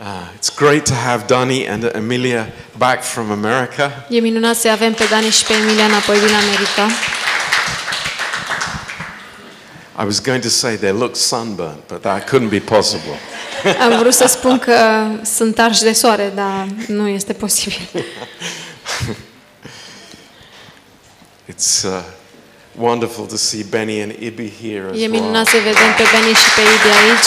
Uh, it's great to have Dani and Emilia back from America. E minunat să avem pe Dani și pe Emilia înapoi din America. I was going to say they look sunburnt, but that couldn't be possible. Am vrut să spun că sunt arși de soare, dar nu este posibil. It's uh, wonderful to see Benny and Ibi here as E well. minunat să vedem pe Beni și pe Ibi aici.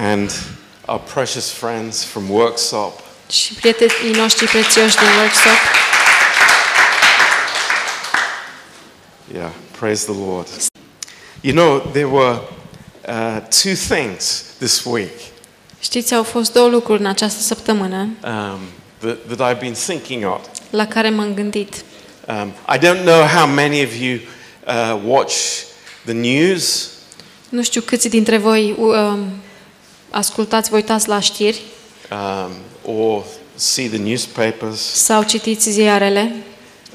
And our precious friends from Workshop. Și prietenii noștri prețioși din workshop. Yeah, praise the Lord. You know, there were uh, two things this week Știți, au fost două lucruri în această săptămână um, that, that I've been thinking of. la care m-am gândit. Um, I don't know how many of you uh, watch the news. Nu știu câți dintre voi um, ascultați, vă uitați la știri um, or see the newspapers. sau citiți ziarele,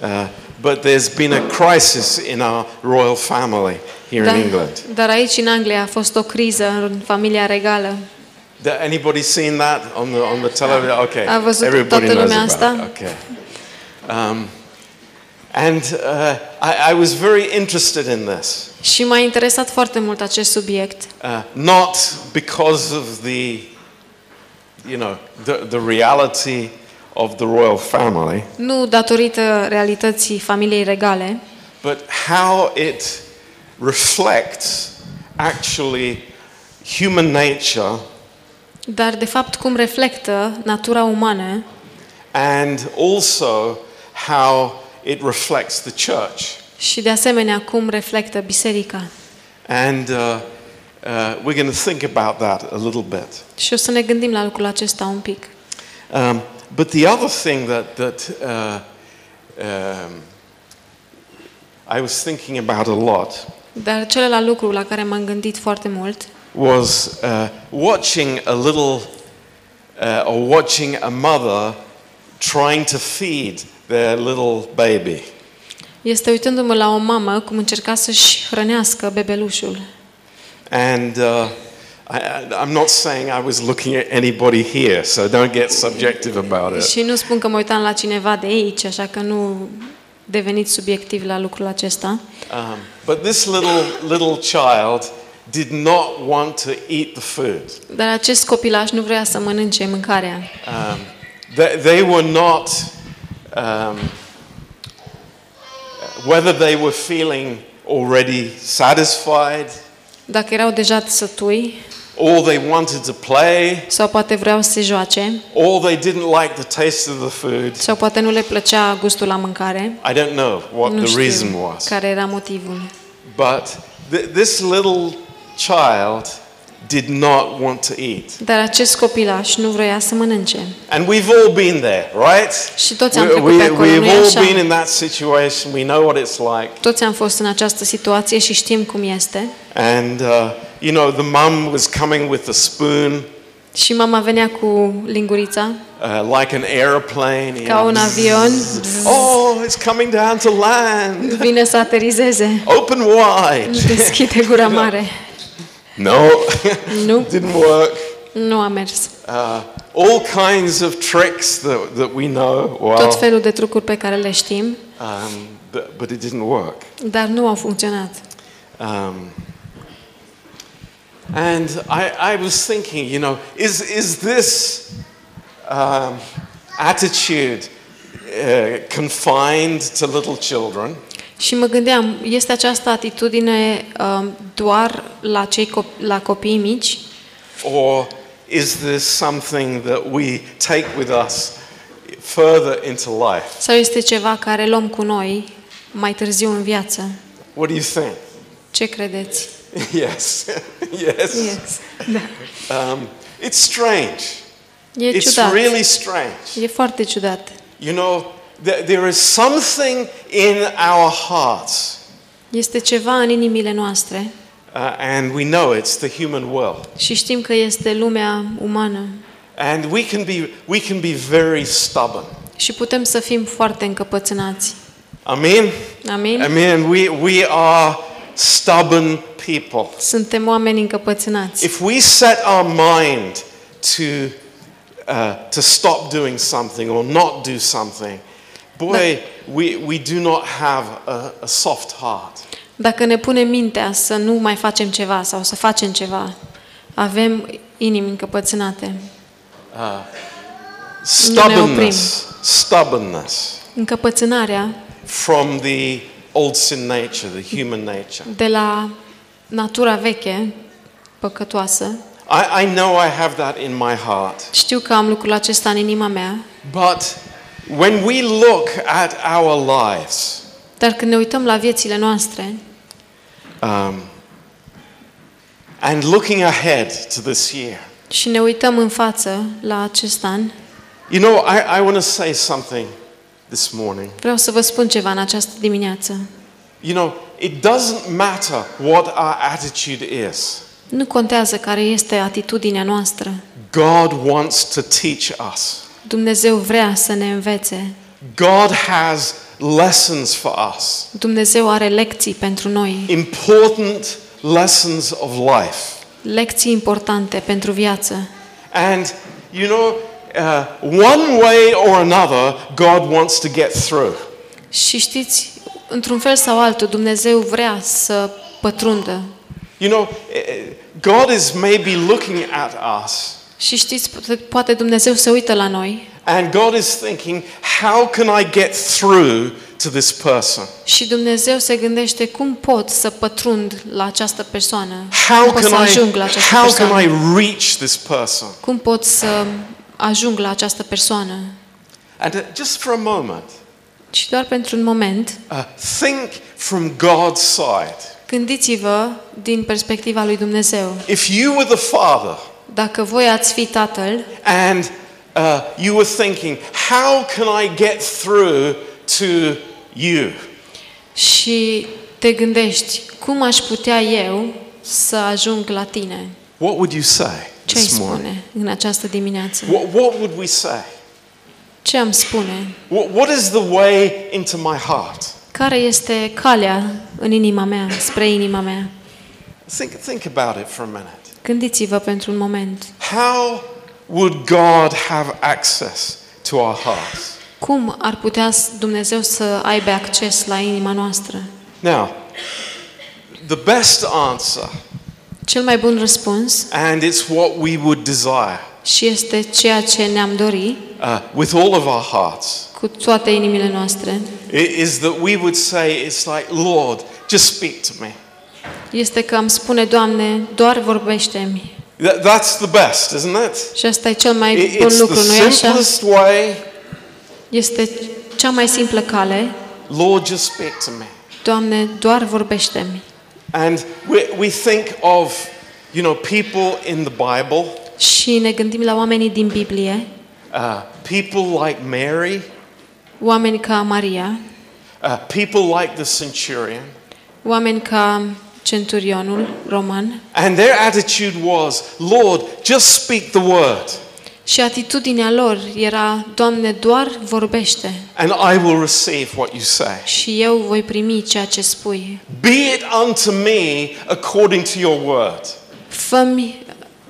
Uh, but there's been a crisis in our royal family here dar, in England. dar aici în Anglia a fost o criză în familia regală. Did anybody seen that on the on the television? Okay, A văzut everybody toată knows lumea about asta? it. Okay. Um, and uh, I, I was very interested in this, Și m-a interesat foarte mult acest subiect. uh, not because of the, you know, the, the reality of the royal family, Nu datorită realității familiei regale, but how it reflects actually human nature dar de fapt cum reflectă natura umană and also how it reflects the church. și de asemenea cum reflectă biserica. And uh, uh, we're going to think about that a little bit. Și o să ne gândim la lucrul acesta un pic. Um, but the other thing that, that uh, um, I was thinking about a lot Dar celălalt lucru la care m-am gândit foarte mult was uh, watching a little, uh, or watching a mother trying to feed their little baby. este uitându-mă la o mamă cum încerca să-și hrănească bebelușul. And uh, I, I- I'm not saying I was looking at anybody here, so don't get subjective about it. Și nu spun că mă uitam la cineva de aici, așa că nu deveniți subiectiv la lucrul acesta. Um, but this little, little child did not want to eat the food. Dar acest copilaș nu vrea să mănânce mâncarea. Um, they, they were not, um, whether they were feeling already satisfied Dacă erau deja sătui or they wanted to play sau poate vreau să se joace or they didn't like the taste of the food. sau poate nu le plăcea gustul la mâncare, I don't know what nu the reason știu was. care era motivul. But th- this little child did not want to eat. Dar acest copilaș nu vrea să mănânce. And we've all been there, right? Și toți am We, trecut pe we, acolo, we've nu-i all așa? been in that situation. We know what it's like. Toți am fost în această situație și știm cum este. And, uh, you know, the mum was coming with a spoon, Și mama venea cu lingurița, uh, like an airplane. you ca know, un avion, Oh, it's coming down to land. vine să aterizeze, Open wide. deschide gura mare. No, Nu, didn't work. nu a mers. Uh, all kinds of tricks that, that we know well, Tot felul de trucuri pe care le știm, um, but, but it didn't work. dar nu au funcționat. Um, and I, I was thinking, you know, is, is this um, attitude uh, confined to little children? Și mă gândeam, este această atitudine um, doar la, cei cop- la copiii mici Or is this something that we take with us further into life? sau este ceva care luăm cu noi mai târziu în viață? What do you think? Ce credeți? yes. yes. Yes. Da. Um, it's strange. E It's ciudat. really strange. E foarte ciudat. You know, th- there is something in our hearts, Este ceva în inimile noastre uh, and we know it's the human world. și știm că este lumea umană And we can be, we can be very stubborn. și putem să fim foarte încăpățânați. Amen? Amin? Amen. We, we are stubborn people. Suntem oameni încăpățânați. If we set our mind to, uh, to stop doing something or not do something, boy, we, we do not have a, a soft heart. Dacă ne punem mintea să nu mai facem ceva sau să facem ceva, avem inimi încăpățânate. Stubbornness, stubbornness Încăpățânarea from the old sin nature, the human nature. de la natura veche, păcătoasă, I, I know I have that in my heart. știu că am lucrul acesta în inima mea, But when we look at our lives, dar când ne uităm la viețile noastre um, and looking ahead to this year, și ne uităm în față la acest an, you know, I, I want to say something this morning. vreau să vă spun ceva în această dimineață. You know, it doesn't matter what our attitude is. Nu contează care este atitudinea noastră. God wants to teach us. Dumnezeu vrea să ne învețe. God has lessons for us, Dumnezeu are lecții pentru noi, important lessons of life. lecții importante pentru viață. And, you know, uh, one way or another, God wants to get through. Și știți, într-un fel sau altul, Dumnezeu vrea să pătrundă. You know, eh, God is maybe looking at us, Și știți, poate- poate Dumnezeu se uită la noi and God is thinking, how can I get through to this person? și Dumnezeu se gândește cum pot să pătrund la această persoană, How cum pot să can I, ajung la această how can I persoană, reach this person? cum pot să ajung la această persoană. And uh, just for a moment, Și doar pentru un moment, uh, think from God's side. gândiți-vă din perspectiva lui Dumnezeu. If you were the father Dacă voi ați fi tatăl and uh, you were thinking, how can I get through to you? și te gândești, cum aș putea eu să ajung la tine? What would you say Ce ai this morning? spune în această dimineață? What, what would we say? Ce am spune? What, what is the way into my heart? Care este calea în inima mea, spre inima mea? Think, think about it for a minute. Gândiți-vă pentru un moment. How would God have access to our hearts? Cum ar putea Dumnezeu să aibă acces la inima noastră? Now, the best answer, Cel mai bun răspuns and it's what we would desire și este ceea ce ne-am dori uh, with all of our hearts, cu toate inimile noastre, i- is that we would say, It's like, Lord, just speak to me. Este că am spune, Doamne, doar vorbește-mi. That, that's the best, isn't it? Și asta e cel mai I- bun It's lucru, nu-i the așa? simplest way. Este cea mai simplă cale. Lord, just speak to me. Doamne, doar vorbește-mi. And we, we think of, you know, people in the Bible, Și ne gândim la oamenii din Biblie, uh, people like Mary, oameni ca Maria, uh, people like the centurion, oameni ca centurionul roman and their attitude was, Lord, just speak the word, și atitudinea lor era, Doamne, doar vorbește and I will receive what you say. și eu voi primi ceea ce spui. Be it unto me according to your word. Fă-mi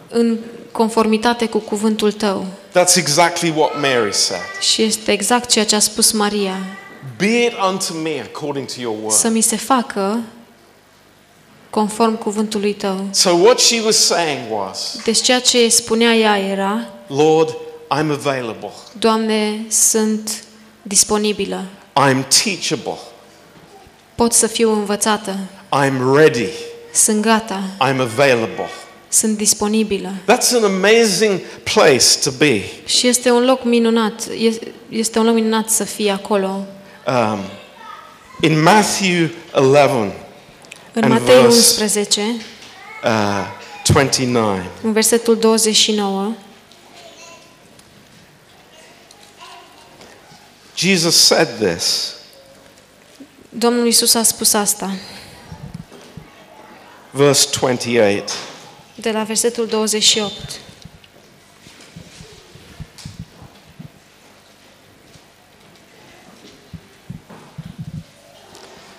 în conformitate cu cuvântul tău. That's exactly what Mary said. Și este exact ceea ce a spus Maria. Be it unto me according to your Să word. mi se facă conform cuvântului tău. So what she was saying was, Deci ceea ce spunea ea era, Lord, I'm available. Doamne, sunt disponibilă. I'm teachable. Pot să fiu învățată. I'm ready. Sunt gata. I'm available. Sunt disponibilă. That's an amazing place to be. Și este un loc minunat. e- Este un loc minunat să fii acolo. Um, in Matthew 11, În And Matei verse- 11, uh, 29, în versetul 29, Jesus said this. Domnul Isus a spus asta. Verse 28. De la versetul 28.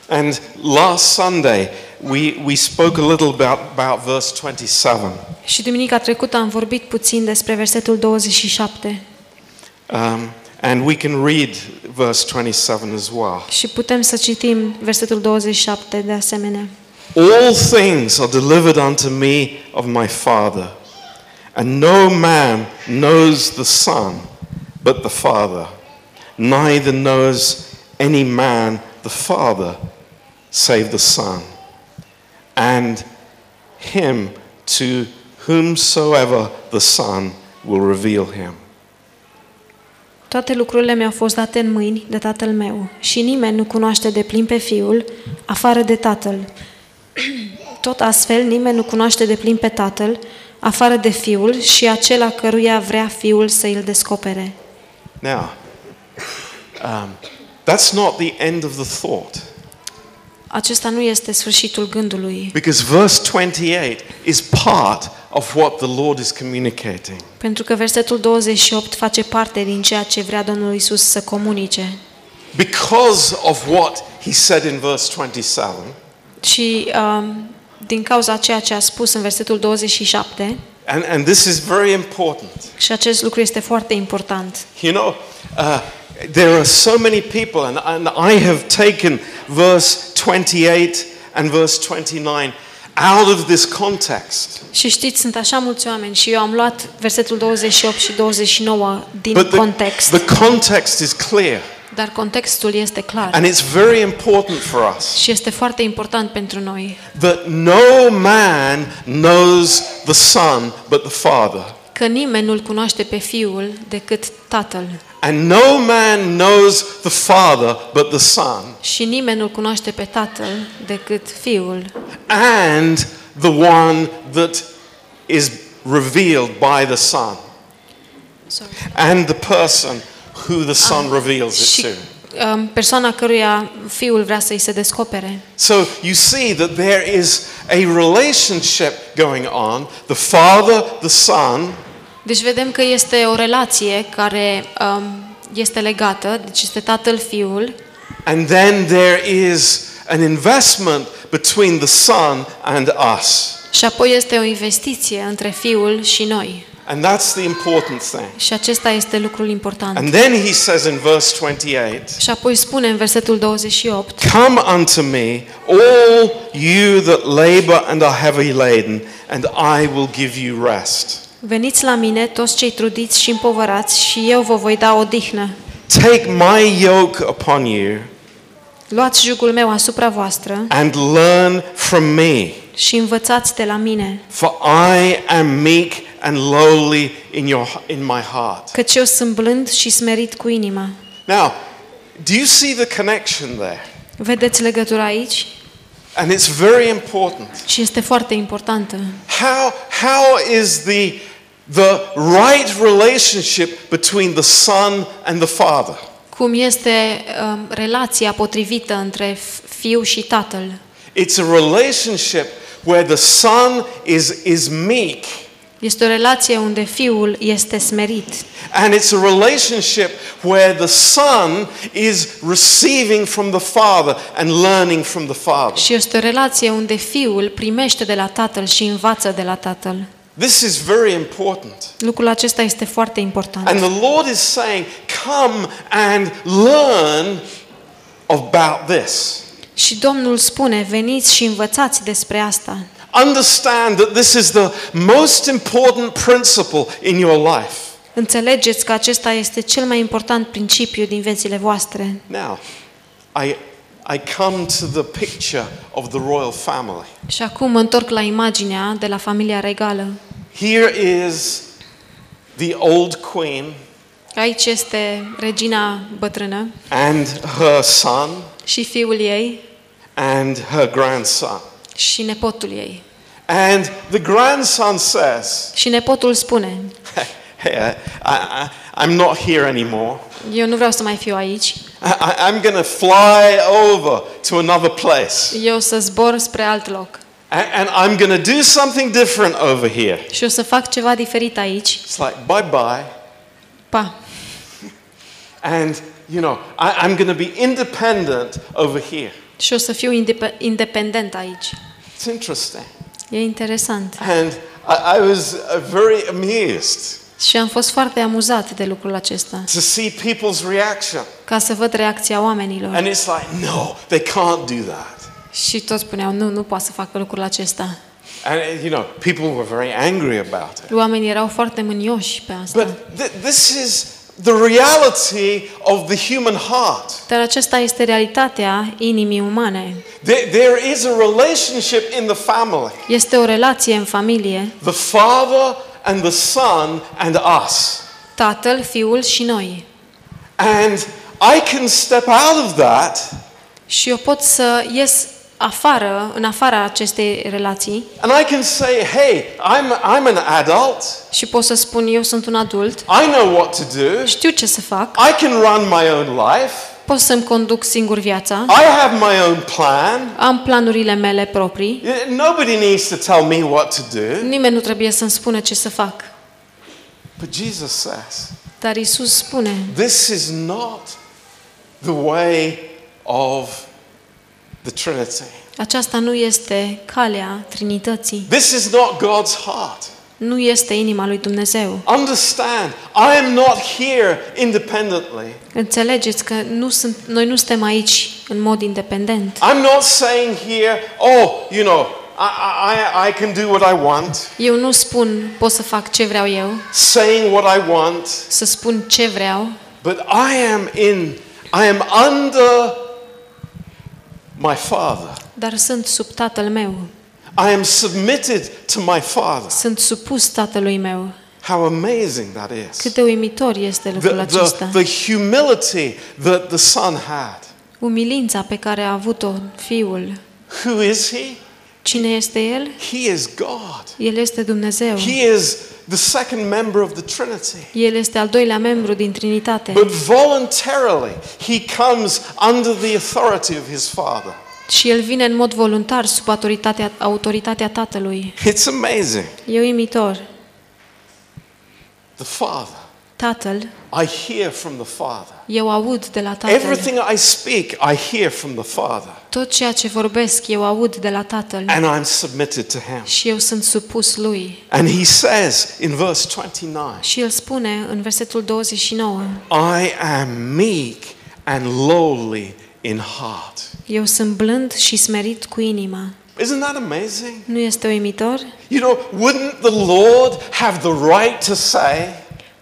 And last Sunday, we, we spoke a little about, about verse 27. Și duminica trecută am vorbit puțin despre versetul 27 Um, and we can read verse 27 as well. și putem să citim versetul 27 de asemenea. All things are delivered unto me of my Father, and no man knows the Son but the Father, neither knows any man the Father save the Son, and him to whomsoever the Son will reveal him. Toate lucrurile mi-au fost date în mâini de tatăl meu și nimeni nu cunoaște de plin pe fiul afară de tatăl. Tot astfel nimeni nu cunoaște de plin pe tatăl afară de fiul și acela căruia vrea fiul să îl descopere. Now, um, that's not the end of the thought. Acesta nu este sfârșitul gândului, Because verse 28 is part of what the Lord is communicating. pentru că versetul 28 face parte din ceea ce vrea Domnul Isus să comunice. Because of what he said in verse 27, Și um, din cauza ceea ce a spus în versetul 27, and, and this is very important. și acest lucru este foarte important. You know, uh, there are so many people, and, and I have taken verse 28 and verse 29 out of this context. Și știți, sunt așa mulți oameni și eu am luat versetul 28 și 29 din But the, context, the context is clear, dar contextul este clar. And it's very important for us. și este foarte important pentru noi. that no man knows the Son but the Father, că nimeni nu-L cunoaște pe Fiul decât Tatăl and no man knows the Father but the Son, și nimeni nu-L cunoaște pe Tatăl decât Fiul and the one that is revealed by the Son, Sorry. and the person who the Son reveals it și to. um, persoana căruia Fiul vrea să-i se descopere. So you see that there is a relationship going on the Father, the Son, Deci vedem că este o relație care um, este legată, deci este Tatăl Fiul and then there is an investment between the Son and us. și apoi este o investiție între Fiul și noi. And that's the important thing. Și acesta este lucrul important. And then he says in verse 28, Și apoi spune în versetul 28, Come unto me, all you that labor and are heavy laden, and I will give you rest. Veniți la mine toți cei trudiți și împovărați și eu vă voi da odihnă. Take my yoke upon you Luați jugul meu asupra voastră and learn from me, și învățați de la mine, for I am meek and lowly in, your, in my heart. căci eu sunt blând și smerit cu inima. Now, do you see the connection there? Vedeți legătura aici? And it's very important. Și este foarte importantă. How, how is the, the right relationship between the Son and the Father? Cum este um, relația potrivită între fiu și tatăl? It's a relationship where the Son is, is meek, Este o relație unde fiul este smerit and it's a relationship where the Son is receiving from the Father and learning from the Father. și este o relație unde fiul primește de la tatăl și învață de la tatăl. This is very important. Lucrul acesta este foarte important. And the Lord is saying, Come and learn about this. Și Domnul spune, veniți și învățați despre asta. Understand that this is the most important principle in your life. Înțelegeți că acesta este cel mai important principiu din viețile voastre. Now, I, I come to the picture of the royal family. Și acum mă întorc la imaginea de la familia regală. Here is the old queen Aici este regina bătrână and her son și fiul ei and her grandson. și nepotul ei. And the grandson says, Și nepotul spune, Hey, I, I, I'm not here anymore. eu nu vreau să mai fiu aici, I, I'm going to fly over to another place. eu să zbor spre alt loc And, and I'm going to do something different over here. și o să fac ceva diferit aici. It's like, bye bye. Pa! And, you know, I, I'm going to be independent over here. Și o să fiu indep- independent aici. It's interesting. E interesant. And I, I was uh, very amused Și am fost foarte amuzat de lucrul acesta, to see people's reaction. ca să văd reacția oamenilor. And it's like, no, they can't do that. Și toți spuneau, nu, nu poate să facă lucrul acesta. And, uh, you know, people were very angry about it. Oamenii erau foarte mânioși pe asta. But th- this is the reality of the human heart. Dar aceasta este realitatea inimii umane. There, there is a relationship in the family Este o relație în familie, the Father and the Son and us. tatăl, fiul și noi. And I can step out of that Și eu pot să ies afară, în afara acestei relații and I can say, hey, I'm, I'm an adult. și pot să spun eu sunt un adult, I know what to do. știu ce să fac, I can run my own life. Pot să-mi conduc singur viața, I have my own plan. am planurile mele proprii, Nobody needs to tell me what to do. nimeni nu trebuie să-mi spună ce să fac. But Jesus says, Dar Isus spune, this is not the way of the Trinity. aceasta nu este calea Trinității, This is not God's heart. Nu este inima lui Dumnezeu. Understand, I am not here independently. Înțelegeți că nu sunt, noi nu suntem aici în mod independent. I'm not saying here, oh, you know, I, I, I can do what I want, Eu nu spun pot să fac ce vreau eu, saying what I want, să spun ce vreau, but I am in, I am under my Father. dar sunt sub tatăl meu. I am submitted to my Father. Sunt supus tatălui meu. How amazing that is. Cât de uimitor este lucrul The, acesta. the, the humility that the Son had. Umilința pe care a avut-o fiul. Who is He? Cine este el? He is God. El este Dumnezeu. He is the second member of the Trinity. El este al doilea membru din Trinitate. But voluntarily, He comes under the authority of His Father. Și el vine în mod voluntar sub autoritatea, autoritatea tatălui. It's amazing. E uimitor. The Father. Tatăl, I hear from the Father. eu aud de la tatăl. Everything I speak, I hear from the Father. Tot ceea ce vorbesc, eu aud de la tatăl. And I'm submitted to Him. Și eu sunt supus lui. And He says in verse 29, Și el spune în versetul 29, I am meek and lowly in heart. Eu sunt blând și smerit cu inima. Isn't that amazing? Nu este uimitor? You know, wouldn't the Lord have the right to say,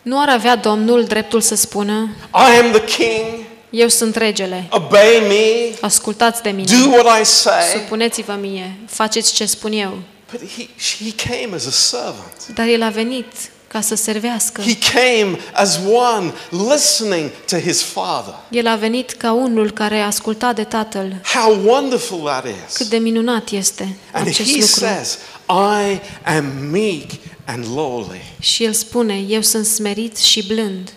Nu ar avea Domnul dreptul să spună, I am the king, eu sunt regele, obey me, ascultați de mine, do what I say? supuneți-vă mie, faceți ce spun eu. But he, he came as a servant. Dar el a venit ca să servească. He came as one listening to his father. El a venit ca unul care a ascultat de Tatăl. How wonderful that Cât is. de minunat este And acest he lucru. says, I am meek and lowly. Și el spune, eu sunt smerit și blând.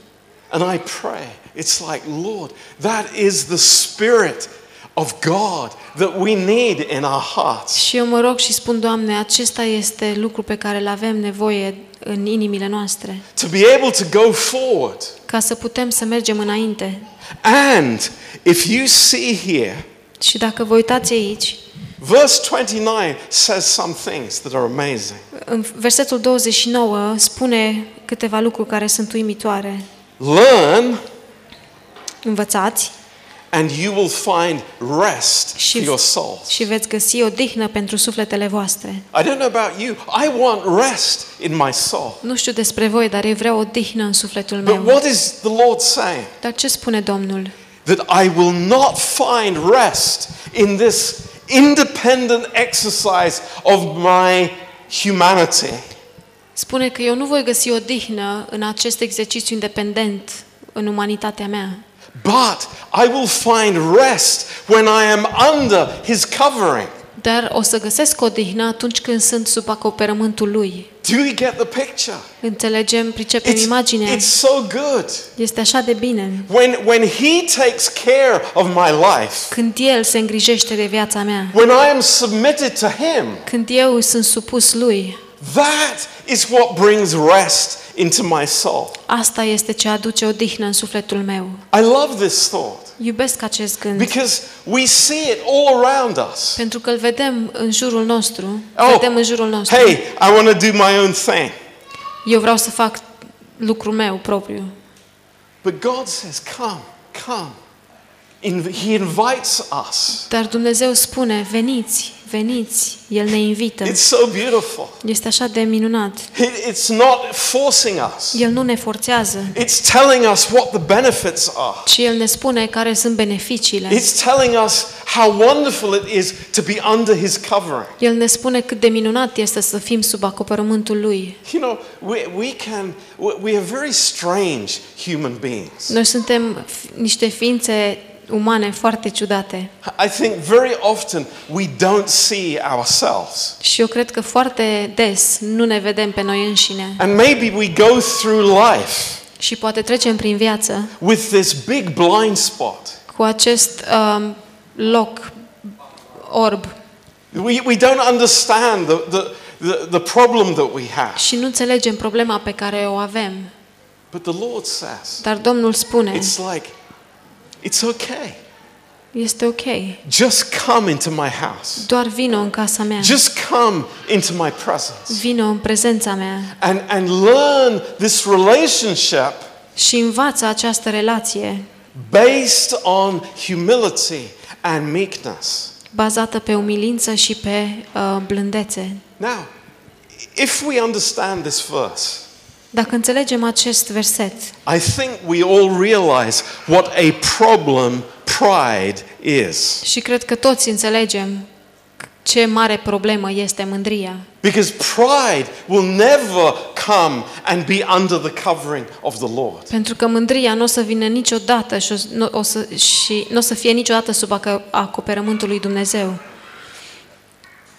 And I pray, it's like, Lord, that is the spirit of God that we need in our hearts. Și eu mă rog și spun, Doamne, acesta este lucru pe care îl avem nevoie în inimile noastre, To be able to go forward. ca să putem să mergem înainte. And if you see here, Și dacă vă uitați aici, verse 29 says some things that are amazing. în versetul 29 spune câteva lucruri care sunt uimitoare. Learn Învățați and you will find rest și, for your souls. și veți găsi o dihnă pentru sufletele voastre. I don't know about you. I want rest in my soul. Nu știu despre voi, dar eu vreau o dihnă în sufletul But meu. what is the Lord saying? Dar ce spune Domnul? That I will not find rest in this independent exercise of my humanity. Spune că eu nu voi găsi o dihnă în acest exercițiu independent în umanitatea mea, But I will find rest when I am under his covering. dar o să găsesc o dihnă atunci când sunt sub acoperământul lui. Do you get the picture? Înțelegem, pricepem It's, imaginea. it's so good. Este așa de bine. When, when he takes care of my life, Când El se îngrijește de viața mea, when I am submitted to him, când eu sunt supus lui, that is what brings rest into my soul. asta este ce aduce o dihnă în sufletul meu. I love this thought. Iubesc acest gând because we see it all around us. pentru că îl vedem în jurul nostru. Oh, Vedem în jurul nostru. Hey, I want to do my own thing. Eu vreau să fac lucrul meu propriu. But God says, Come, come. In- he invites us. Dar Dumnezeu spune, veniți, veniți. El ne invită. It's so beautiful. Este așa de minunat. It- It's not forcing us, El nu ne forțează, it's telling us what the benefits are. ci El ne spune care sunt beneficiile. It's telling us how wonderful it is to be under His covering. El ne spune cât de minunat este să fim sub acoperământul Lui. You know, we, we can, we- we are very strange human beings. Noi suntem f- niște ființe umane foarte ciudate. I think very often we don't see ourselves. Și eu cred că foarte des nu ne vedem pe noi înșine. And maybe we go through life Și poate trecem prin viață with this big blind spot. cu acest um, loc orb We, we don't understand the, the, the, the problem that we have. și nu înțelegem problema pe care o avem. But the Lord says, Dar Domnul spune, it's like, it's okay. este ok. Just come into my house. Doar vino în casa mea. Just come into my presence Vino în prezența mea and, and learn this relationship și învață această relație based on humility and meekness. bazată pe umilință și pe uh, blândețe. Now, if we understand this verse, Dacă înțelegem acest verset, I think we all realize what a problem pride is. și cred că toți înțelegem ce mare problemă este mândria. Because pride will never come and be under the covering of the Lord. Pentru că mândria nu o să vină niciodată și, o, s- nu, o să, și nu o să fie niciodată sub acă- acoperământul lui Dumnezeu.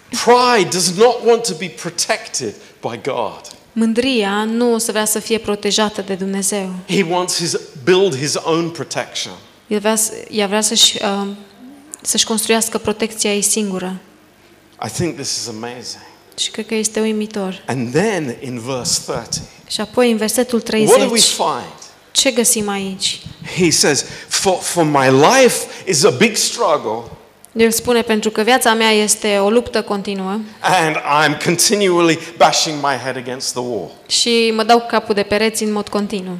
Pride does not want to be protected by God. Mândria nu o să vrea să fie protejată de Dumnezeu. He wants his build his own protection. El vrea, să- ea vrea să-și, uh, să-și construiască protecția ei singură. I think this is amazing. Și cred că este uimitor. And then in verse 30, Și apoi în versetul what do we 30, find? ce găsim aici? He says, for, for my life is a big struggle El spune, pentru că viața mea este o luptă continuă and I'm continually bashing my head against the wall. și mă dau cu capul de pereți în mod continuu.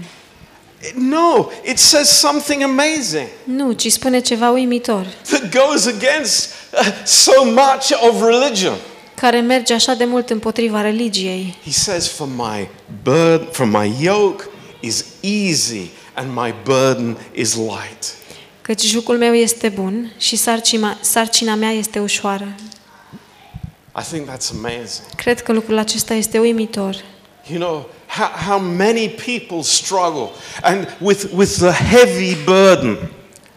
No, it says something amazing Nu, ci spune ceva uimitor, that goes against uh, so much of religion. care merge așa de mult împotriva religiei. He says, For my burden, for my yoke is easy and my burden is light. Căci jucul meu este bun și sarcina, sarcina mea este ușoară. I think that's amazing. Cred că lucrul acesta este uimitor. You know, how, how many people struggle and with, with the heavy burden.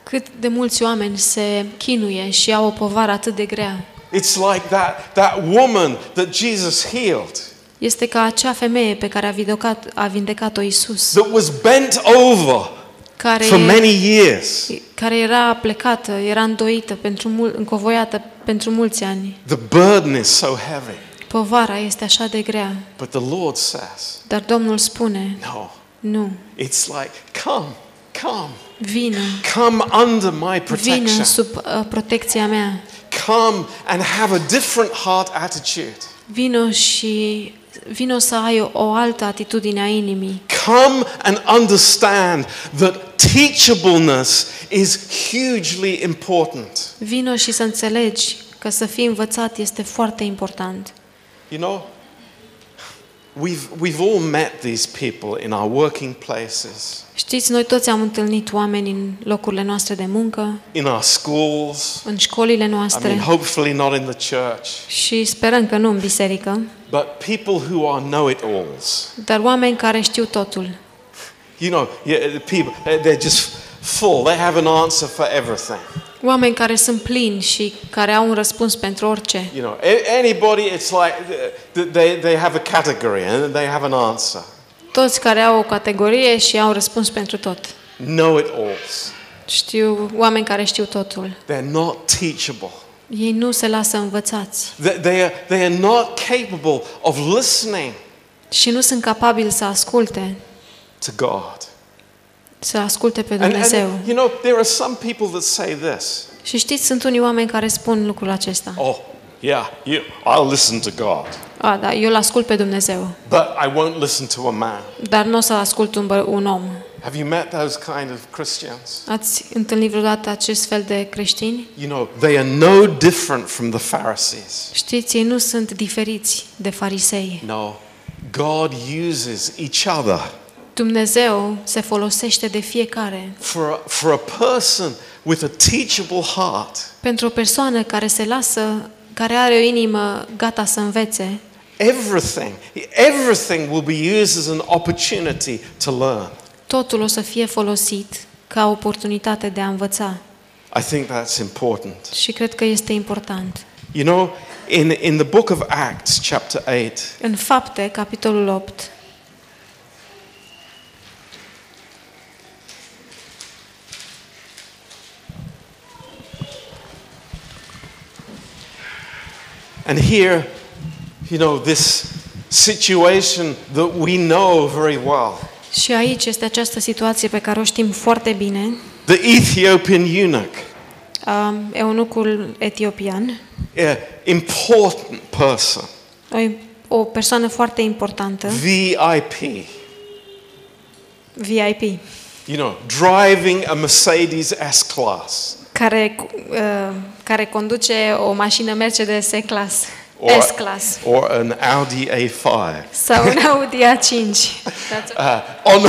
Cât de mulți oameni se chinuie și au o povară atât de grea. It's like that, that woman that Jesus healed, Este ca acea femeie pe care a vindecat, a vindecat-o Isus, that was bent over care, for many years. care era plecată, era îndoită, pentru mul, încovoiată pentru mulți ani. The burden is so heavy. Povara este așa de grea, But the Lord says, dar Domnul spune, No, nu, it's like, Come, come, vină, come under my protection. vină sub uh, protecția mea, Come and have a different heart attitude. vină și vină să ai o, o altă atitudine a inimii. Come and understand that teachableness is hugely important. Vină și să înțelegi că să fii învățat este foarte important. You know, we've, we've all met these people in our working places, Știți, noi toți am întâlnit oameni în locurile noastre de muncă, in our schools. în școlile I noastre mean, hopefully not in the church, și sperăm că nu în biserică, but people who are know-it-alls. dar oameni care știu totul. You know, yeah, the people, they're just full. They have an answer for everything. Oameni care sunt plini și care au un răspuns pentru orice. You know, a- anybody, it's like uh, they, they have a category and they have an answer. Toți care au o categorie și au răspuns pentru tot. Know-it-alls. Știu oameni care știu totul. They're not teachable. Ei nu se lasă învățați They, they, are, they are not capable of listening și nu sunt capabili să asculte to God. Să asculte pe And, and, Dumnezeu. you know, there are some people that say this. Și știți, sunt unii oameni care spun lucrul acesta. Oh, yeah, you, I'll listen to God, A, da, eu îl ascult pe Dumnezeu, but I won't listen to a man. dar nu o să ascult un, bă- un om. Have you met those kind of Christians? Ați întâlnit vreodată acest fel de creștini? You know, they are no different from the Pharisees. Știți, ei nu sunt diferiți de farisei. No, God uses each other Dumnezeu se folosește de fiecare. for a, for a person with a teachable heart. Pentru o persoană care se lasă, care are o inimă gata să învețe, Everything, everything will be used as an opportunity to learn. totul o să fie folosit ca oportunitate de a învăța. I think that's important. Și cred că este important. You know, in, in the book of Acts, chapter 8, În fapte, capitolul 8, and here, you know, this situation that we know very well. și aici este această situație pe care o știm foarte bine. The Ethiopian eunuch, Um, eunucul etiopian, an important person, o, o persoană foarte importantă, VIP, VIP, you know, driving a Mercedes S Class care, uh, care conduce o mașină Mercedes S-Class, or, S-Class or an Audi A5 sau un Audi A5. That's uh, on,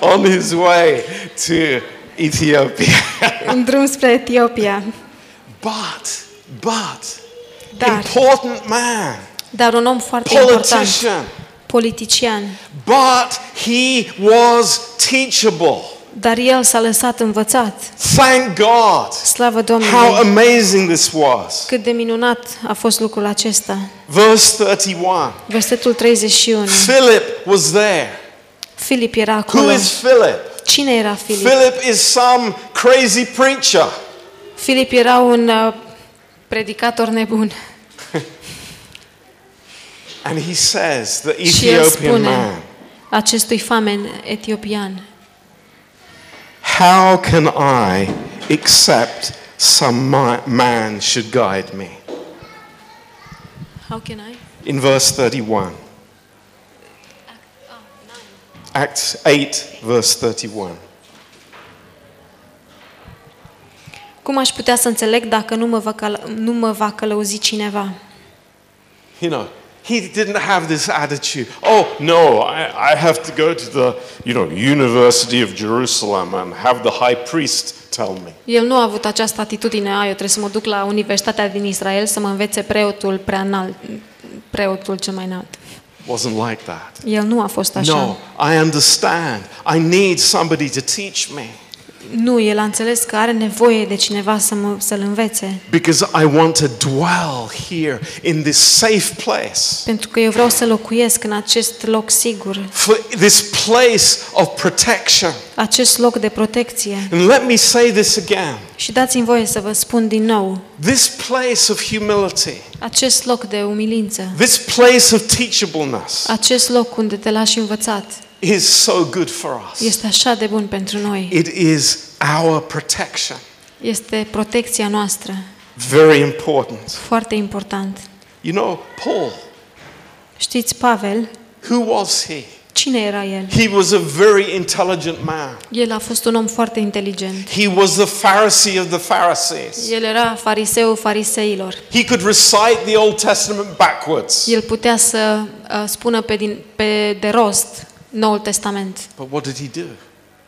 on his way to Ethiopia. în drum spre Etiopia. But, but, Dar, important man, dar un om foarte important, politician, politician, but he was teachable. Dar el s-a lăsat învățat. Thank God. Slavă How Domnului! amazing this was. Cât de minunat a fost lucrul acesta. Verse 31. Versetul 31. Philip was there. Filip era Who acolo. is Philip? Cine era Filip? Philip is some crazy preacher. Filip era un uh, predicator nebun. And he says, the Și el Ethiopian spune man, acestui famen etiopian, How can I accept some man should guide me? How can I? In verse 31. Acts 8, verse 31. Cum aș putea să înțeleg dacă nu mă va, cal- nu mă va călăuzi cineva? You know, he didn't have this attitude. Oh, no, I, I have to go to the, you know, University of Jerusalem and have the high priest tell me. El nu a avut această atitudine, a, eu trebuie să mă duc la Universitatea din Israel să mă învețe preotul prea înalt, preotul cel mai înalt. Wasn't like that. El nu a fost așa. No, I understand. I need somebody to teach me Nu, el a înțeles că are nevoie de cineva să mă, să-l învețe. because I want to dwell here in this safe place. Pentru că eu vreau să locuiesc în acest loc sigur, For this place of protection. acest loc de protecție. And let me say this again. Și dați-mi voie să vă spun din nou, This place of humility, acest loc de umilință, this place of teachableness acest loc unde te lași învățat, is so good for us. este așa de bun pentru noi. It is our protection. Este protecția noastră, Very important. foarte important. You know, Paul, Știți, Pavel, who was he? cine era el? He was a very intelligent man. El a fost un om foarte inteligent. He was the Pharisee of the Pharisees. El era fariseul fariseilor. He could recite the Old Testament backwards. El putea să uh, spună pe, din, pe de rost Noul Testament. But what did he do?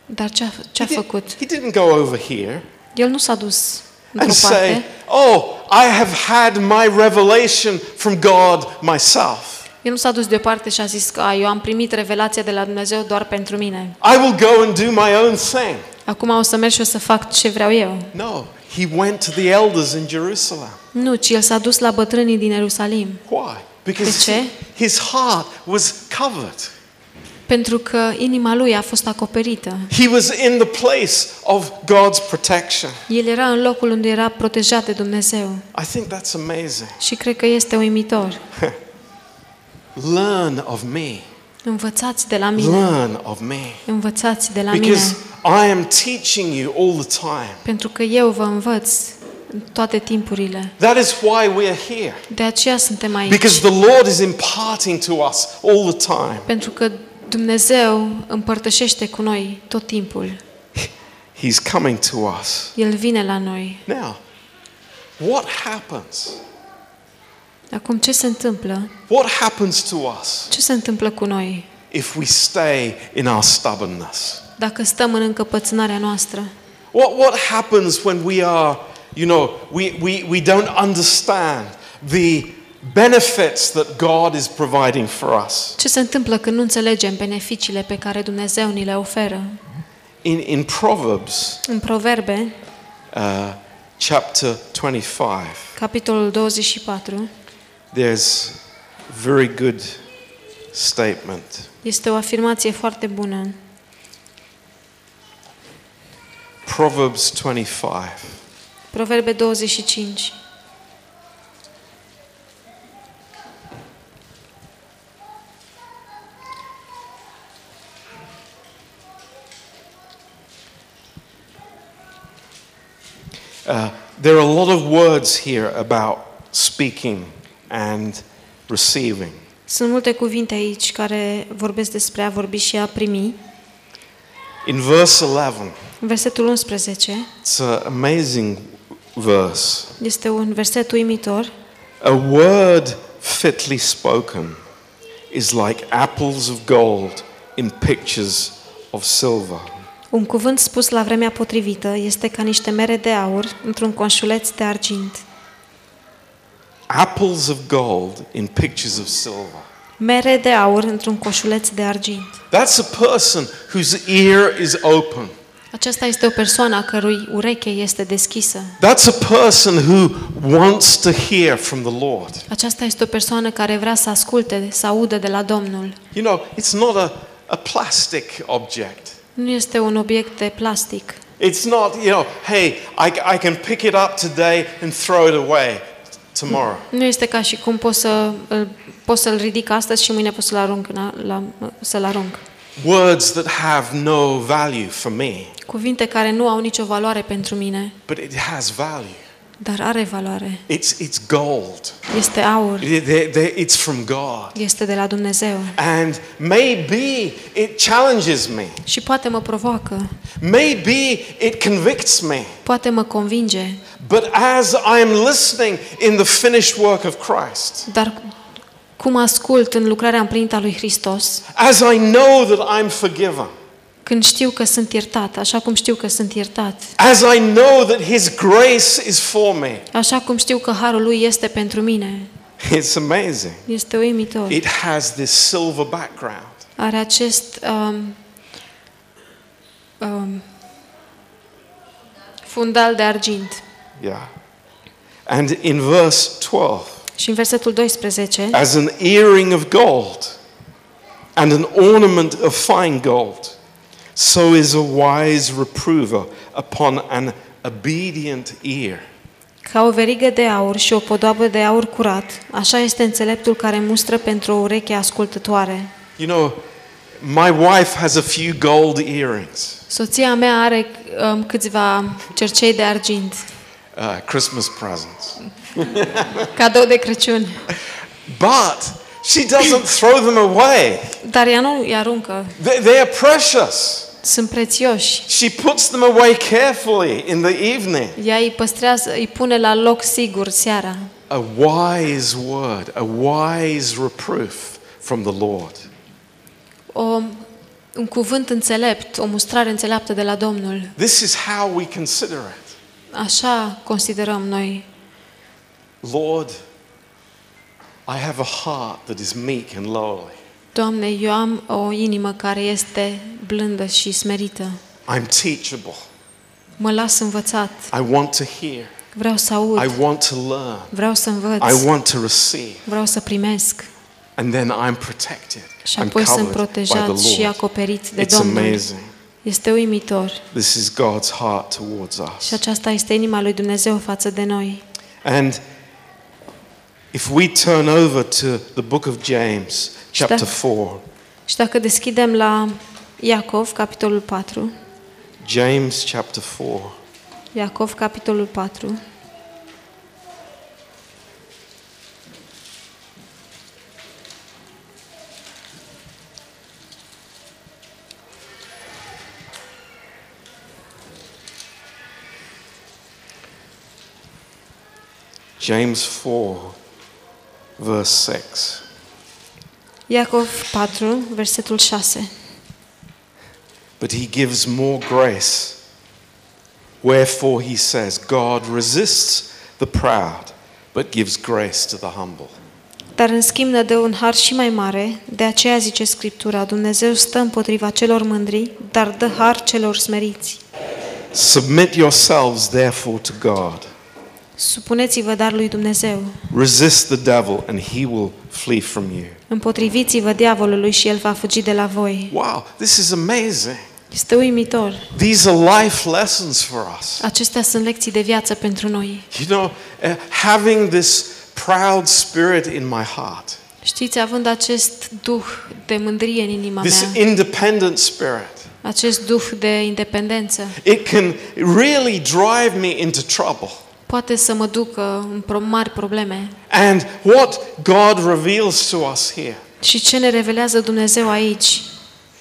Dar ce a, ce a He, făcut? did, he didn't go over here El nu s-a dus and într-o say, parte. Oh, I have had my revelation from God myself. El nu s-a dus deoparte și a zis că "A, eu am primit revelația de la Dumnezeu doar pentru mine. I will go and do my own thing. Acum o să merg și o să fac ce vreau eu. No, he went to the elders in Jerusalem. Nu, ci el s-a dus la bătrânii din Ierusalim. Why? Because De ce? his heart was covered. Pentru că inima lui a fost acoperită. He was in the place of God's protection. El era în locul unde era protejat de Dumnezeu. I think that's amazing. Și cred că este uimitor. Learn of me. Învățați de la mine. Learn of me. Învățați de la Because mine. I am teaching you all the time. pentru că eu vă învăț în toate timpurile. That is why we are here. De aceea suntem aici. Because the Lord is imparting to us all the time. Pentru că Dumnezeu împărtășește cu noi tot timpul. He's coming to us. El vine la noi. Now, what happens? Acum ce se întâmplă? What happens to us Ce se întâmplă cu noi if we stay in our stubbornness? dacă stăm în încăpățânarea noastră? What, what happens when we are, you know, we, we, we don't understand the benefits that God is providing for us? Ce se întâmplă când nu înțelegem beneficiile pe care Dumnezeu ni le oferă? In, in Proverbs În Proverbe, uh, chapter 25, capitolul 24, there's a very good statement. este o afirmație foarte bună. Proverbs 25. Proverbe 25. Uh, there are a lot of words here about speaking and receiving. Sunt multe cuvinte aici care vorbesc despre a vorbi și a primi. In verse 11, În versetul 11 it's an amazing verse. este un verset uimitor. A word fitly spoken is like apples of gold in pictures of silver. Un cuvânt spus la vremea potrivită este ca niște mere de aur într-un conșuleț de argint. Apples of gold in pictures of silver. Mere de aur într-un coșuleț de argint. That's a person whose ear is open. Aceasta este o persoană a cărui ureche este deschisă. That's a person who wants to hear from the Lord. Aceasta este o persoană care vrea să asculte, să audă de la Domnul. You know, it's not a, a plastic object. Nu este un obiect de plastic. It's not, you know, hey, I, I can pick it up today and throw it away tomorrow. Nu este ca și cum pot, să, îl- pot să-l ridic astăzi și mâine pot să-l arunc, în- la, să-l arunc. Words that have no value for me, Cuvinte care nu au nicio valoare pentru mine, but it has value. Dar are valoare. It's, it's gold. Este aur. They- they- they- It's from God. Este de la Dumnezeu. And maybe it challenges me. Și poate mă provoacă, Maybe it convicts me. poate mă convinge, But as I am listening in the finished work of Christ, dar cum ascult în lucrarea împlinită a lui Hristos, as I know that I'm forgiven, când știu că sunt iertat, așa cum știu că sunt iertat, as I know that His grace is for me, așa cum știu că harul lui este pentru mine, it's amazing. este uimitor. It has this silver background. Are acest um, um, fundal de argint. Yeah. And in verse 12, Și în versetul 12, as an earring of gold and an ornament of fine gold, so is a wise reprover upon an obedient ear. ca o verigă de aur și o podoabă de aur curat, așa este înțeleptul care mustră pentru o ureche ascultătoare. You know, my wife has a few gold earrings, Soția mea are um, câțiva cercei de argint, uh, Christmas presents. cadou de Crăciun, But she doesn't throw them away. dar ea nu îi aruncă, They, they are precious. Sunt prețioși. She puts them away carefully in the evening. Ea îi păstrează, îi pune la loc sigur seara. A wise word, a wise reproof from the Lord. O, un cuvânt înțelept, o mustrare înțeleaptă de la Domnul. This is how we consider it. Așa considerăm noi. Lord, I have a heart that is meek and lowly. Doamne, eu am o inimă care este blândă și smerită. I'm teachable. Mă las învățat. I want to hear. Vreau să aud. I want to learn. Vreau să învăț. I want to receive. Vreau să primesc. And then I'm protected. Și I'm apoi sunt covered by protejat the și Lord. acoperit de It's Domnul. amazing. Este uimitor. This is God's heart towards Și us. aceasta este inima lui Dumnezeu față de noi. And if we turn over to the book of James, chapter 4, Și dacă deschidem la Iacov, capitolul 4, James chapter 4. Iacov, capitolul 4. James 4, verse 6. Iacov 4, versetul 6. But he gives more grace. Wherefore he says, God resists the proud, but gives grace to the humble. Dar în schimb ne dă un har și mai mare, de aceea zice Scriptura, Dumnezeu stă împotriva celor mândri, dar dă har celor smeriți. Submit yourselves therefore to God. Supuneți-vă dar lui Dumnezeu. Resist the devil, and he will flee from you. Împotriviți-vă diavolului și el va fugi de la voi. Wow, this is amazing. Este uimitor. These are life lessons for us. Acestea sunt lecții de viață pentru noi. You know, uh, having this proud spirit in my heart, Știți, având acest duh de mândrie în inima this mea, independent spirit, acest duh de independență, it can really drive me into trouble. Poate să mă ducă în pro- mari probleme. And what God reveals to us here Și ce ne revelează Dumnezeu aici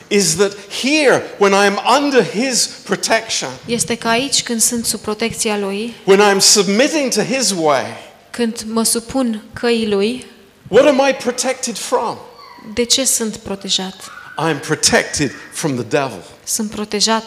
is that here, when I'm under His protection, este că aici când sunt sub protecția Lui, when I'm submitting to His way, când mă supun căii Lui, what am I protected from? de ce sunt protejat? I'm protected from the devil. Sunt protejat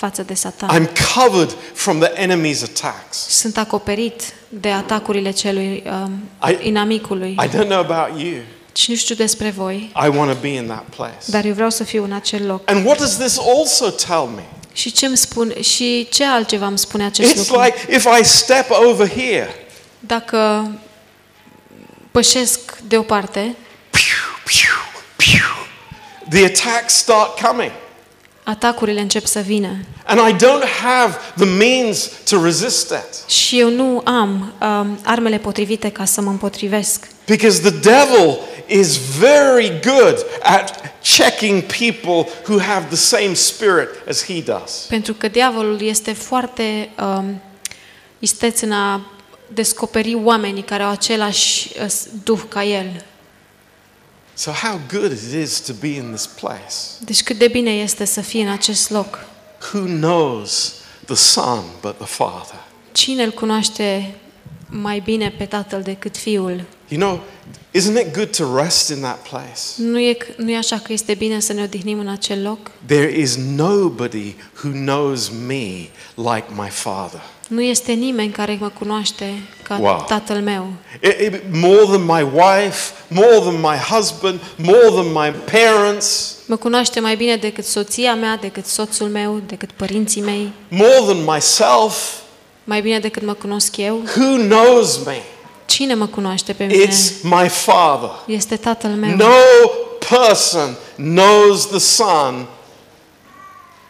față de Satan. I'm covered from the enemy's attacks. Sunt acoperit de atacurile celui um, I- inamicului. I don't know about you. Și nu știu despre voi, I want to be in that place. dar eu vreau să fiu în acel loc. And what does this also tell me? Și ce îmi spun și ce altceva îmi spune acest It's lucru? like if I step over here, Dacă pășesc deoparte, pew, pew, pew, the attacks start coming. Atacurile încep să vină. And I don't have the means to resist it. Și eu nu am um, armele potrivite ca să mă împotrivesc. Because the devil is very good at checking people who have the same spirit as he does. Pentru că diavolul este foarte um, isteț în a descoperi oamenii care au același uh, duh ca el. So, how good it is to be in this place. Deci cât de bine este să fii în acest loc. Who knows the Son but the Father? Cine îl cunoaște mai bine pe Tatăl decât Fiul? You know, isn't it good to rest in that place? Nu e, nu e așa că este bine să ne odihnim în acel loc? There is nobody who knows me like my Father. Nu este nimeni care mă cunoaște ca Wow. Tatăl meu. It- it- more than my wife, more than my husband, more than my parents, Mă cunoaște mai bine decât soția mea, decât soțul meu, decât părinții mei, more than myself. mai bine decât mă cunosc eu. Who knows me? Cine mă cunoaște pe mine? It's my Father. Este Tatăl meu. No person knows the Son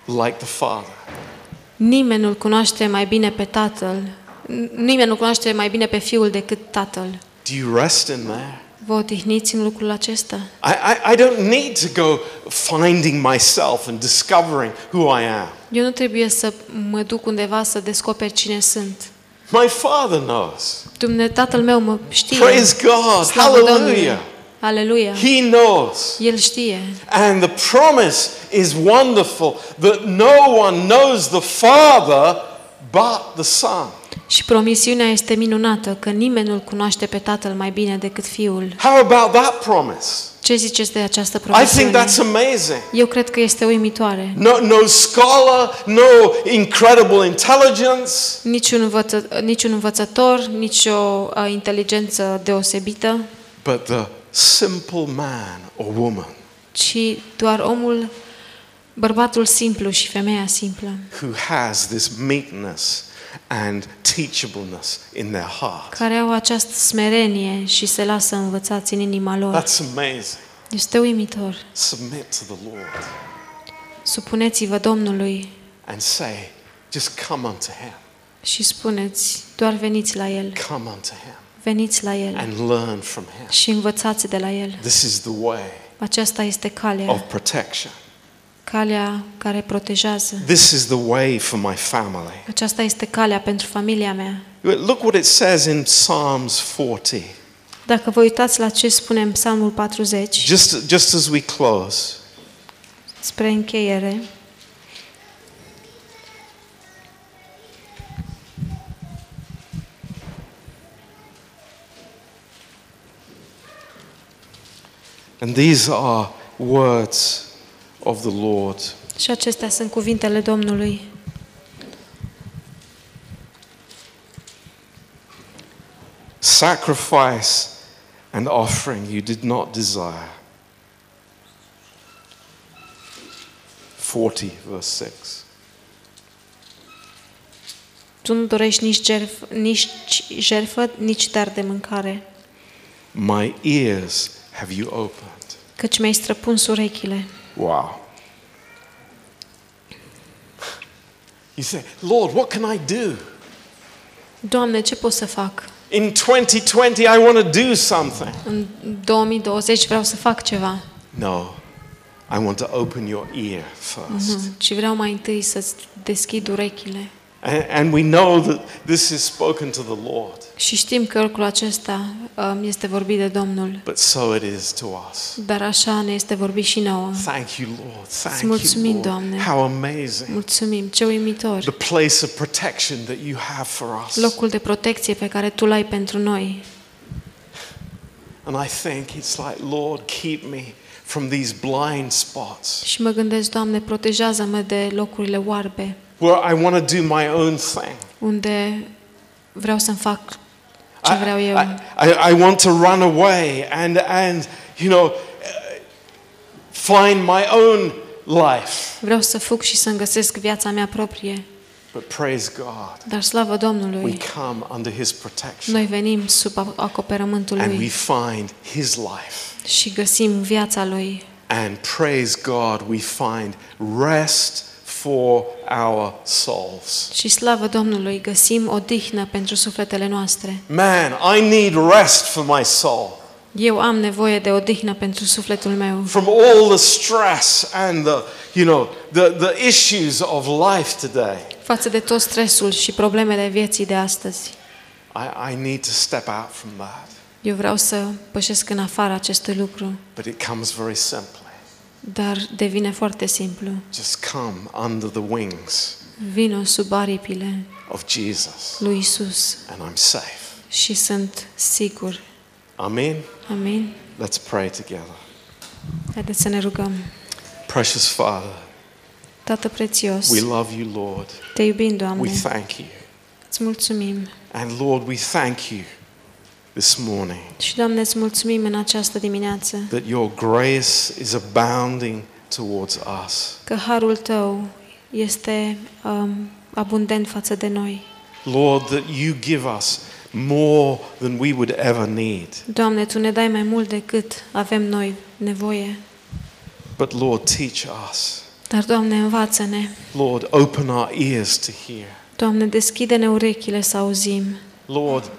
like the Father. Nimeni nu-L cunoaște mai bine pe Tatăl. N- Nimeni nu cunoaște mai bine pe Fiul decât Tatăl. Do you rest in there? Vă odihniți în lucrul acesta? I, I, I don't need to go finding myself and discovering who I am. Eu nu trebuie să mă duc undeva să descoper cine sunt. My Father knows. Dumne, Tatăl meu mă știe. Praise God. Slavă Domnului. Hallelujah. Aleluia. He knows. El știe. And the promise is wonderful that no one knows the Father but the Son. Și promisiunea este minunată, că nimeni nu-L cunoaște pe Tatăl mai bine decât Fiul. How about that promise? Ce ziceți de această I think promisiune? that's amazing. Eu cred că este uimitoare. No, no scholar, no incredible intelligence, Niciun, învăță, niciun învățător, nicio uh, inteligență deosebită, but the simple man or woman ci doar omul, bărbatul simplu și femeia simplă, who has this meekness and teachableness in their heart. care au această smerenie și se lasă învățați în inima lor. That's amazing. Este uimitor. Submit to the Lord Supuneți-vă Domnului and say, just come unto Him. și spuneți, doar veniți la El, Come unto Him veniți la El and learn from Him. și învățați de la El. This is the way Aceasta este calea of protection. calea care protejează. This is the way for my family. Aceasta este calea pentru familia mea. Look what it says in Psalms 40. Dacă vă uitați la ce spune în Psalmul 40, Just, just as we close, spre încheiere, and these are words of the Lord. și acestea sunt cuvintele Domnului. Sacrifice and offering you did not desire. 40, verse 6. Tu nu dorești nici, jerf, nici jerfă, nici dar de mâncare, My ears have you opened. căci mi-ai străpuns urechile. Wow. You say, Lord, what can I do? Doamne, ce pot să fac? In 2020, I want to do something. În 2020 vreau să fac ceva, No, I want to open your ear first. Mhm. ci vreau mai întâi să-ți deschid urechile. And, and we know that this is spoken to the Lord, Și știm că lucrul acesta um, este vorbit de Domnul, but so it is to us. dar așa ne este vorbit și nouă. Thank you, Lord. Thank Îți mulțumim, you, Lord. Doamne. How amazing. Mulțumim, ce uimitor! The place of protection that you have for us. Locul de protecție pe care Tu l-ai pentru noi. And I think it's like, Lord, keep me from these blind spots Și mă gândesc, Doamne, protejează-mă de locurile oarbe, where I want to do my own thing. unde vreau să-mi fac ce vreau I, eu. I, I, I want to run away and, and you know, uh, find my own life. Vreau să fug și să-mi găsesc viața mea proprie. But praise God, Dar slavă we Domnului, come under His protection noi venim sub acoperământul and we Lui find His life. și găsim viața Lui. And praise God, we find rest for our souls. Și slavă Domnului, găsim odihnă pentru sufletele noastre. Man, I need rest for my soul Eu am nevoie de odihnă pentru sufletul meu. from all the stress and the, you know, the, the issues of life today. Față de tot stresul și problemele vieții de astăzi. I, I need to step out from that. Eu vreau să pășesc în afara acestui lucru, But it comes very simply. Dar devine foarte simplu. Just come under the wings Vino sub aripile of Jesus lui Isus and I'm safe. și sunt sigur. Amen. Amin. Let's pray together. Haideți să ne rugăm. Precious Father, Tată prețios, we love you, Lord. te iubim, We Doamne. thank you. Îți mulțumim. And Lord, we thank you this morning Și, Doamne, îți mulțumim în această dimineață that your grace is abounding towards us. că harul Tău este um, abundent față de noi. Lord, that you give us more than we would ever need. Doamne, Tu ne dai mai mult decât avem noi nevoie. But Lord, teach us. Dar, Doamne, învață-ne. Lord, open our ears to hear. Doamne, deschide-ne urechile să auzim. Lord,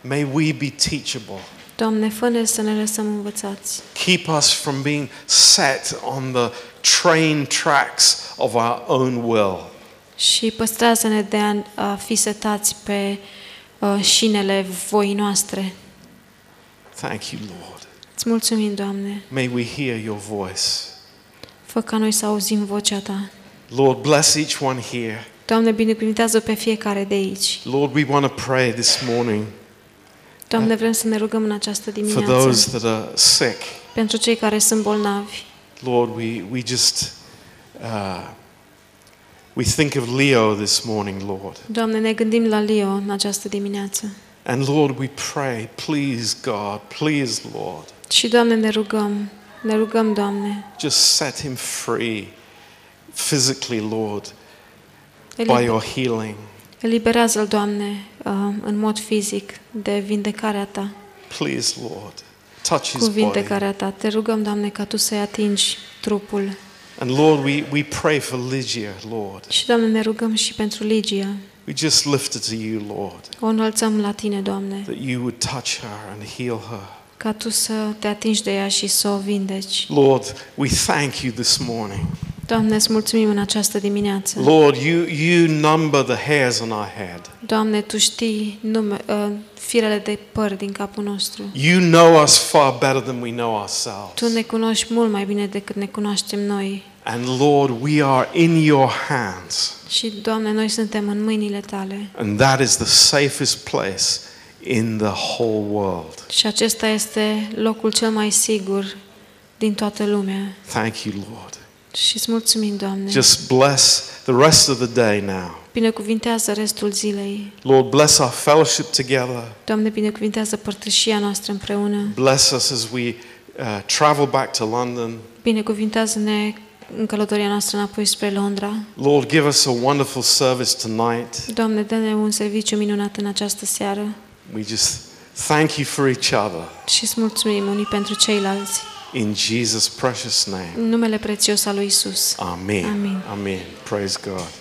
may we be teachable. Doamne, fă să ne lăsăm învățați. Keep us from being set on the train tracks of our own will. Și păstrează-ne de a, a fi setați pe uh, șinele voii noastre. Thank you, Lord. Îți mulțumim, Doamne. May we hear your voice. Fă ca noi să auzim vocea Ta. Lord, bless each one here. Doamne, binecuvintează pe fiecare de aici. Lord, we want to pray this morning Doamne, vrem să ne rugăm în această for dimineață those that are sick. pentru cei care sunt bolnavi. Lord, we, we just, uh, we think of Leo this morning, Lord. Doamne, ne gândim la Leo în această dimineață. And Lord, we pray, please, God, please, Lord, Și, Doamne, ne rugăm, ne rugăm, Doamne, just set him free physically, Lord, by eliber- your healing. Eliberează-l, Doamne, uh, în mod fizic de vindecarea Ta, Please, Lord, touch his cu body. vindecarea Ta. Te rugăm, Doamne, ca Tu să-i atingi trupul. And Lord, we, we pray for Lygia, Lord. Și, Doamne, ne rugăm și pentru Ligia. We just lift it to you, Lord, O înălțăm la Tine, Doamne, that you would touch her and heal her. ca Tu să te atingi de ea și să o vindeci. Lord, we thank you this morning. Doamne, îți mulțumim în această dimineață. Lord, you, you number the hairs on our head. Doamne, Tu știi nume, uh, firele de păr din capul nostru. You know us far better than we know Tu ourselves. ne cunoști mult mai bine decât ne cunoaștem noi. And Lord, we are in your hands. Și, Doamne, noi suntem în mâinile Tale. And that is the safest place in the whole world. Și acesta este locul cel mai sigur din toată lumea. Thank you, Lord. Și îți mulțumim, Doamne. Just bless the rest of the day now. Binecuvintează restul zilei. Lord, bless our fellowship together. Doamne, binecuvintează părtășia noastră împreună. Bless us as we uh, travel back to London. Binecuvintează-ne în călătoria noastră înapoi spre Londra. Lord, give us a wonderful service tonight. Doamne, dă-ne un serviciu minunat în această seară We just thank you for each other. și îți mulțumim unii pentru ceilalți. In Jesus' precious name. În numele prețios al lui Isus. Amen. Amen. Amen. Praise God.